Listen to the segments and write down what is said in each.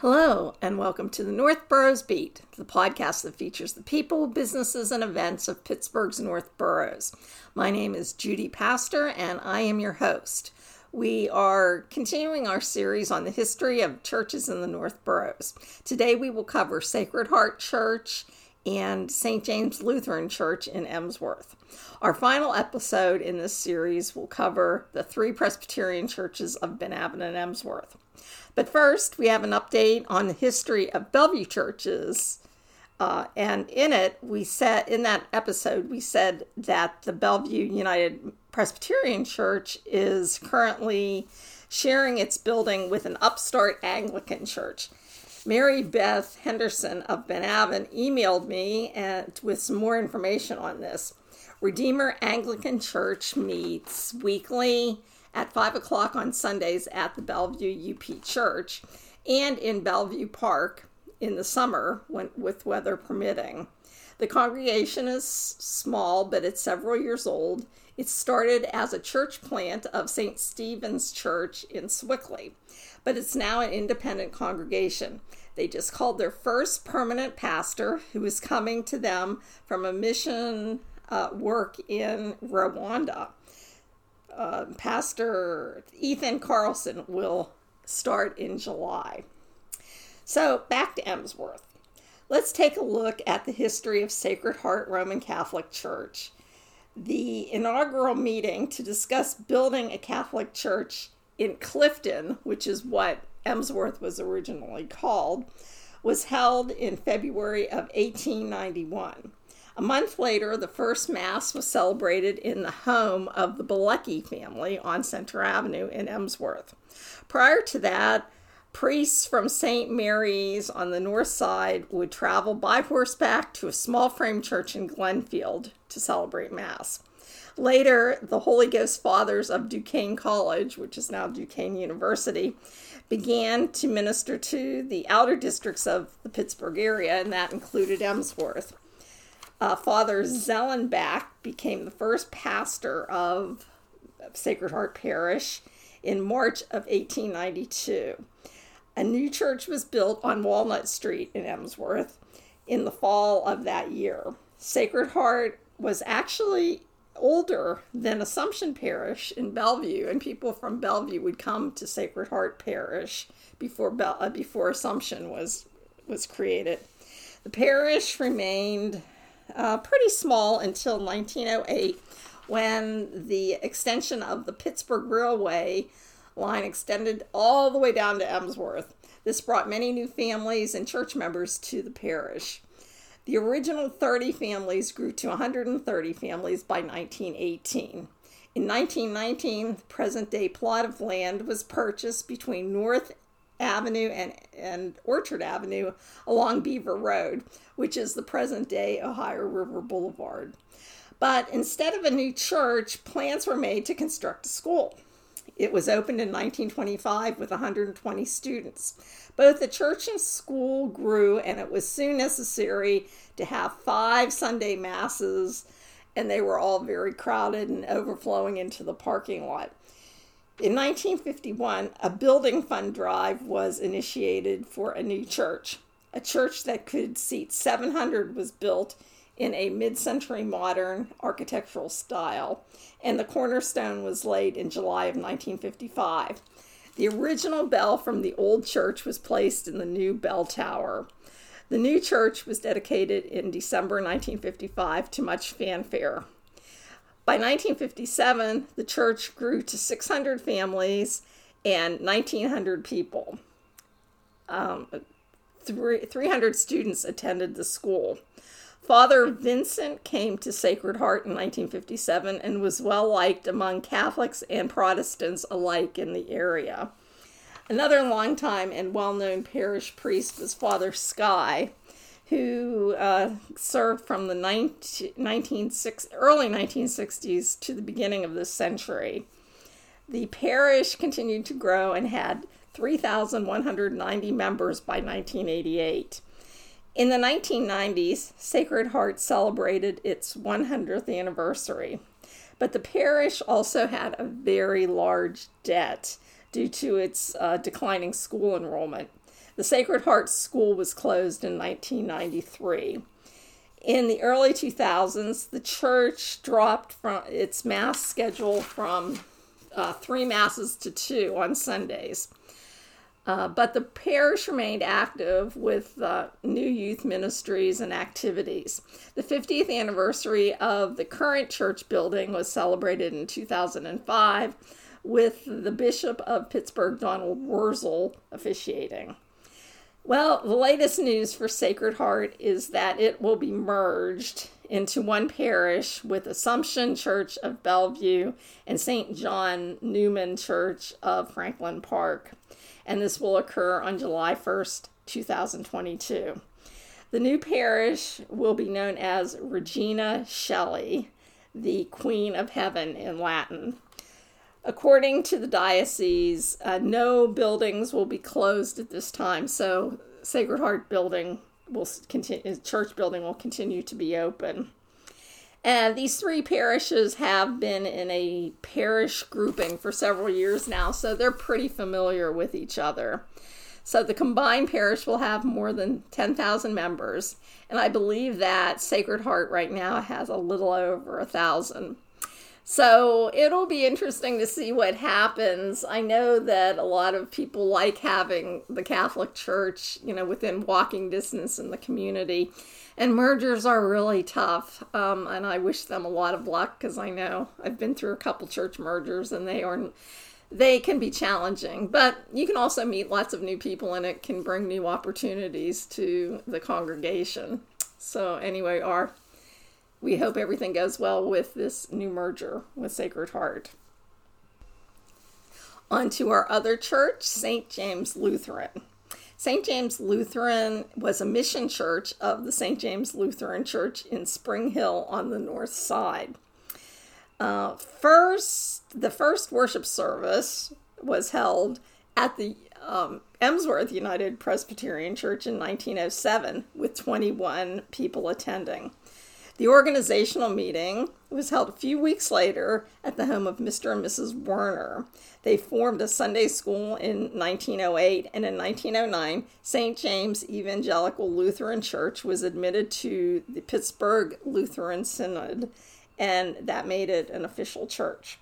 Hello, and welcome to the North Boroughs Beat, the podcast that features the people, businesses, and events of Pittsburgh's North Boroughs. My name is Judy Pastor, and I am your host. We are continuing our series on the history of churches in the North Boroughs. Today we will cover Sacred Heart Church and St. James Lutheran Church in Emsworth. Our final episode in this series will cover the three Presbyterian churches of Ben Avon and Emsworth. But first, we have an update on the history of Bellevue churches. Uh, and in it, we said, in that episode, we said that the Bellevue United Presbyterian Church is currently sharing its building with an upstart Anglican church. Mary Beth Henderson of Ben Avon emailed me and, with some more information on this. Redeemer Anglican Church meets weekly at 5 o'clock on Sundays at the Bellevue UP Church and in Bellevue Park in the summer when, with weather permitting. The congregation is small, but it's several years old. It started as a church plant of St. Stephen's Church in Sewickley, but it's now an independent congregation. They just called their first permanent pastor, who is coming to them from a mission uh, work in Rwanda uh, Pastor Ethan Carlson will start in July. So, back to Emsworth. Let's take a look at the history of Sacred Heart Roman Catholic Church. The inaugural meeting to discuss building a Catholic church in Clifton, which is what Emsworth was originally called, was held in February of 1891. A month later, the first Mass was celebrated in the home of the Bilecki family on Center Avenue in Emsworth. Prior to that, priests from St. Mary's on the north side would travel by horseback to a small frame church in Glenfield to celebrate Mass. Later, the Holy Ghost Fathers of Duquesne College, which is now Duquesne University, began to minister to the outer districts of the Pittsburgh area, and that included Emsworth uh, Father Zellenbach became the first pastor of Sacred Heart Parish in March of 1892. A new church was built on Walnut Street in Emsworth in the fall of that year. Sacred Heart was actually older than Assumption Parish in Bellevue, and people from Bellevue would come to Sacred Heart Parish before Be- uh, before Assumption was was created. The parish remained uh, pretty small until 1908 when the extension of the Pittsburgh Railway line extended all the way down to Emsworth. This brought many new families and church members to the parish. The original 30 families grew to 130 families by 1918. In 1919, the present day plot of land was purchased between North Avenue and, and Orchard Avenue along Beaver Road, which is the present day Ohio River Boulevard. But instead of a new church, plans were made to construct a school. It was opened in 1925 with 120 students. Both the church and school grew, and it was soon necessary to have five Sunday masses, and they were all very crowded and overflowing into the parking lot. In 1951, a building fund drive was initiated for a new church. A church that could seat 700 was built in a mid century modern architectural style, and the cornerstone was laid in July of 1955. The original bell from the old church was placed in the new bell tower. The new church was dedicated in December 1955 to much fanfare. By 1957, the church grew to 600 families and 1,900 people. Um, 300 students attended the school. Father Vincent came to Sacred Heart in 1957 and was well liked among Catholics and Protestants alike in the area. Another longtime and well known parish priest was Father Sky, who uh, served from the 19, 19, early 1960s to the beginning of this century. The parish continued to grow and had 3,190 members by 1988. In the 1990s, Sacred Heart celebrated its 100th anniversary, but the parish also had a very large debt due to its uh, declining school enrollment. The Sacred Heart School was closed in 1993. In the early 2000s, the church dropped from its mass schedule from uh, three masses to two on Sundays. Uh, but the parish remained active with uh, new youth ministries and activities. The 50th anniversary of the current church building was celebrated in 2005 with the Bishop of Pittsburgh, Donald Wuerl, officiating. Well, the latest news for Sacred Heart is that it will be merged into one parish with Assumption Church of Bellevue and St. John Neumann Church of Franklin Park and this will occur on July 1st, 2022. The new parish will be known as Regina Coeli, the Queen of Heaven in Latin. According to the diocese, uh, no buildings will be closed at this time, so Sacred Heart building will continue, church building will continue to be open. And these three parishes have been in a parish grouping for several years now, so they're pretty familiar with each other. So the combined parish will have more than 10,000 members, and I believe that Sacred Heart right now has a little over a thousand. So it'll be interesting to see what happens. I know that a lot of people like having the Catholic Church, you know, within walking distance in the community. And mergers are really tough. Um, and I wish them a lot of luck because I know I've been through a couple church mergers and they are they can be challenging, but you can also meet lots of new people and it can bring new opportunities to the congregation. So anyway, our we hope everything goes well with this new merger with Sacred Heart. On to our other church, St. James Lutheran. St. James Lutheran was a mission church of the St. James Lutheran Church in Spring Hill on the north side. Uh, first, the first worship service was held at the um, Emsworth United Presbyterian Church in 1907 with 21 people attending. The organizational meeting was held a few weeks later at the home of Mr. and Mrs. Werner. They formed a Sunday school in 1908, and in 1909, St. James Evangelical Lutheran Church was admitted to the Pittsburgh Lutheran Synod, and that made it an official church.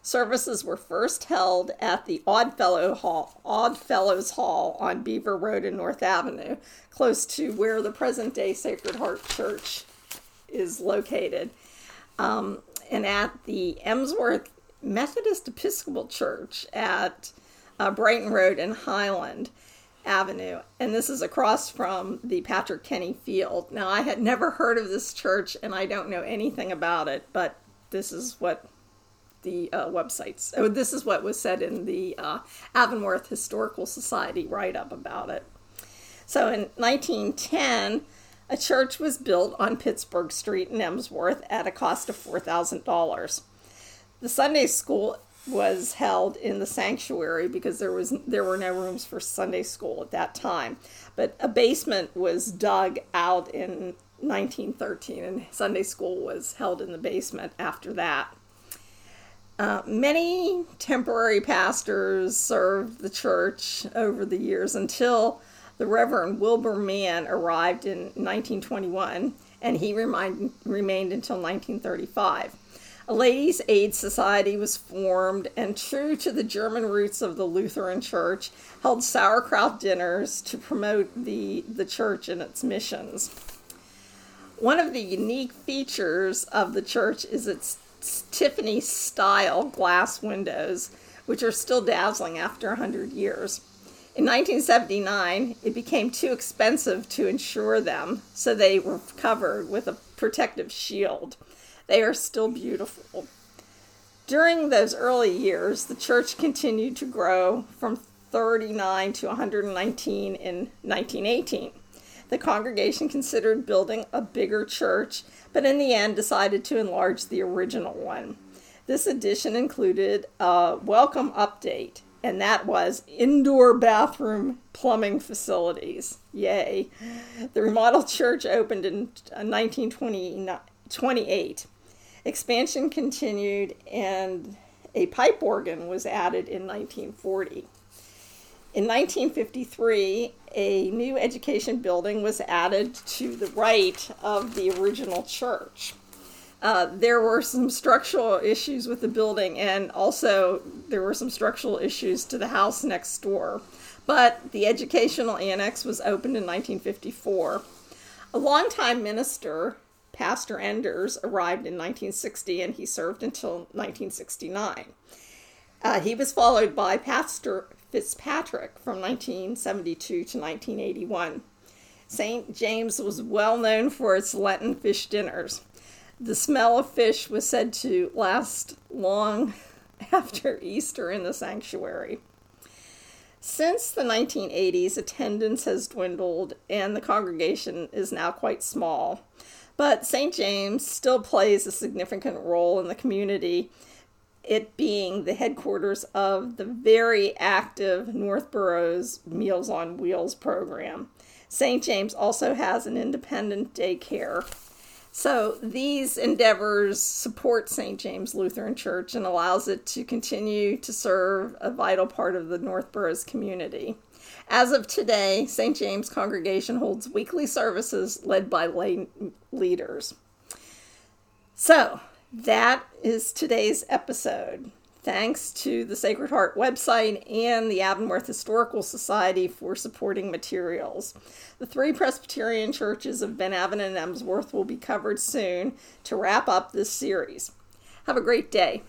Services were first held at the Oddfellow Hall, Oddfellows Hall on Beaver Road in North Avenue, close to where the present day Sacred Heart Church is located. Um, and at the Emsworth Methodist Episcopal Church at uh, Brighton Road and Highland Avenue. And this is across from the Patrick Kenny Field. Now, I had never heard of this church and I don't know anything about it, but this is what the uh, websites, oh, this is what was said in the uh, Avonworth Historical Society write up about it. So in 1910, a church was built on Pittsburgh Street in Emsworth at a cost of $4,000. The Sunday school was held in the sanctuary because there was there were no rooms for Sunday school at that time. But a basement was dug out in 1913 and Sunday school was held in the basement after that. Uh, many temporary pastors served the church over the years until the Reverend Wilbur Mann arrived in 1921 and he remind, remained until 1935. A ladies' aid society was formed, and true to the German roots of the Lutheran Church, held sauerkraut dinners to promote the, the church and its missions. One of the unique features of the church is its Tiffany style glass windows, which are still dazzling after 100 years. In 1979, it became too expensive to insure them, so they were covered with a protective shield. They are still beautiful. During those early years, the church continued to grow from 39 to 119 in 1918. The congregation considered building a bigger church, but in the end decided to enlarge the original one. This addition included a welcome update and that was indoor bathroom plumbing facilities. Yay. The remodeled church opened in 1928. Expansion continued, and a pipe organ was added in 1940. In 1953, a new education building was added to the right of the original church. Uh, there were some structural issues with the building, and also there were some structural issues to the house next door. But the educational annex was opened in 1954. A longtime minister, Pastor Enders, arrived in 1960 and he served until 1969. Uh, he was followed by Pastor Fitzpatrick from 1972 to 1981. St. James was well known for its Lenten fish dinners. The smell of fish was said to last long after Easter in the sanctuary. Since the 1980s, attendance has dwindled and the congregation is now quite small. But St. James still plays a significant role in the community, it being the headquarters of the very active North Boroughs Meals on Wheels program. St. James also has an independent daycare so these endeavors support St. James Lutheran Church and allows it to continue to serve a vital part of the North Boroughs community. As of today, St. James Congregation holds weekly services led by lay leaders. So, that is today's episode. Thanks to the Sacred Heart website and the Avonworth Historical Society for supporting materials. The three Presbyterian churches of Ben Avon and Emsworth will be covered soon to wrap up this series. Have a great day.